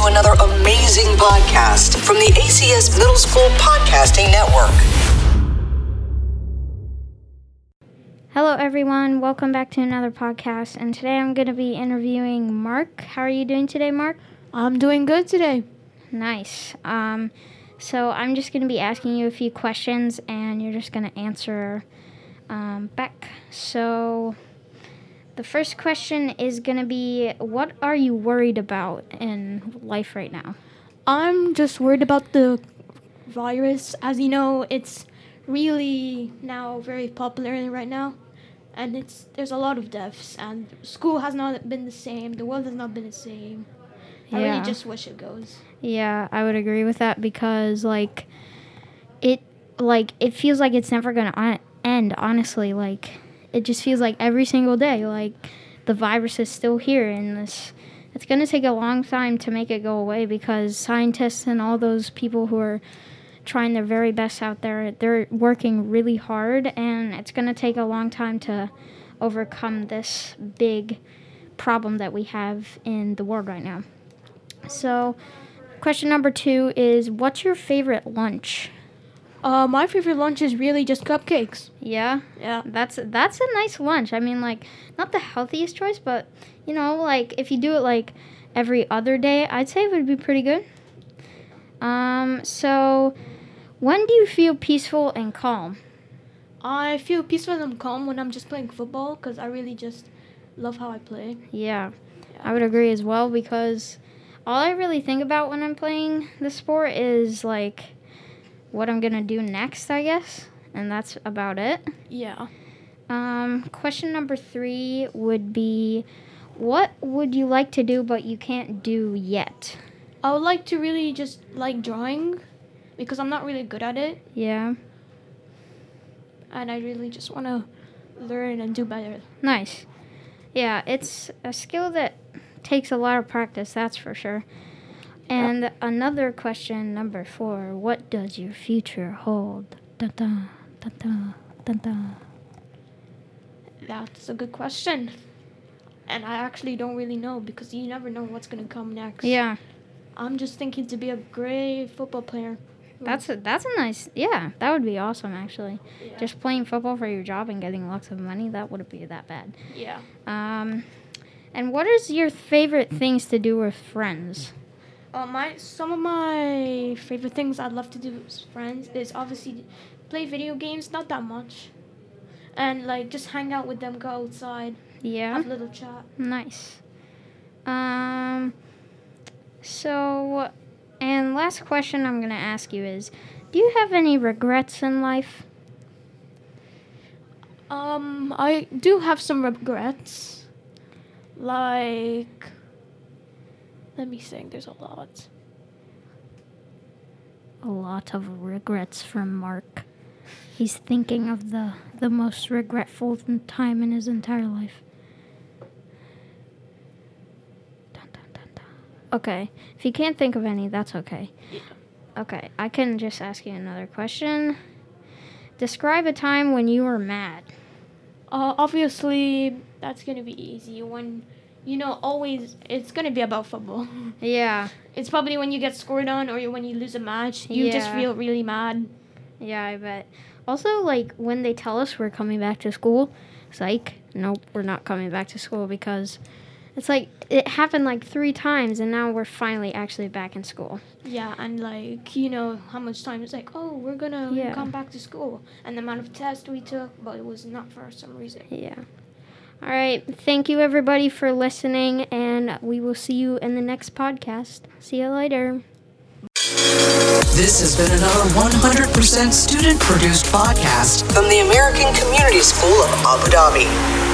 to another amazing podcast from the ACS Middle School Podcasting Network. Hello, everyone. Welcome back to another podcast. And today I'm going to be interviewing Mark. How are you doing today, Mark? I'm doing good today. Nice. Um, so I'm just going to be asking you a few questions, and you're just going to answer um, back. So the first question is going to be What are you worried about in life right now? I'm just worried about the virus. As you know, it's really now very popular right now. And it's there's a lot of deaths and school has not been the same. The world has not been the same. I really just wish it goes. Yeah, I would agree with that because like it like it feels like it's never going to end, honestly. Like it just feels like every single day like the virus is still here and this it's going to take a long time to make it go away because scientists and all those people who are trying their very best out there, they're working really hard and it's going to take a long time to overcome this big problem that we have in the world right now. So, question number two is What's your favorite lunch? Uh, my favorite lunch is really just cupcakes. Yeah, Yeah. that's that's a nice lunch. I mean, like not the healthiest choice, but you know, like if you do it like every other day, I'd say it would be pretty good. Um, so when do you feel peaceful and calm? I feel peaceful and calm when I'm just playing football because I really just love how I play. Yeah, I would agree as well because all I really think about when I'm playing the sport is like what I'm gonna do next, I guess, and that's about it. Yeah. Um, question number three would be What would you like to do but you can't do yet? I would like to really just like drawing because I'm not really good at it Yeah, and I really just want to learn and do better. nice. Yeah, it's a skill that takes a lot of practice, that's for sure. And another question, number four What does your future hold? Dun dun, dun dun, dun. That's a good question. And I actually don't really know because you never know what's going to come next. Yeah, I'm just thinking to be a great football player. that's a, that's a nice, yeah, that would be awesome actually. Yeah. Just playing football for your job and getting lots of money, that wouldn't be that bad. Yeah. Um, and what is your favorite things to do with friends? Uh, my some of my favorite things I'd love to do with friends is obviously play video games, not that much, and like just hang out with them, go outside, Yeah, have a little chat. nice. Um, so, and last question I'm gonna ask you is, do you have any regrets in life? Um, I do have some regrets. Like, let me think. There's a lot. A lot of regrets from Mark. He's thinking of the the most regretful time in his entire life. Dun, dun, dun. Okay, if you can't think of any, that's okay. Okay, I can just ask you another question. Describe a time when you were mad. Uh, obviously, that's gonna be easy when, you know, always it's gonna be about football. Yeah, It's probably when you get scored on or when you lose a match, you just feel really mad. yeah, I bet. Also, like when they tell us we're coming back to school, it's like, nope, we're not coming back to school because it's like it happened like three times and now we're finally actually back in school. Yeah, and like you know how much time it's like, oh, we're gonna Yeah. come back to school, and the amount of tests we took, but it was not for some reason. Yeah. All right. Thank you, everybody, for listening, and we will see you in the next podcast. See you later. This has been another 100% student produced podcast from the American Community School of Abu Dhabi.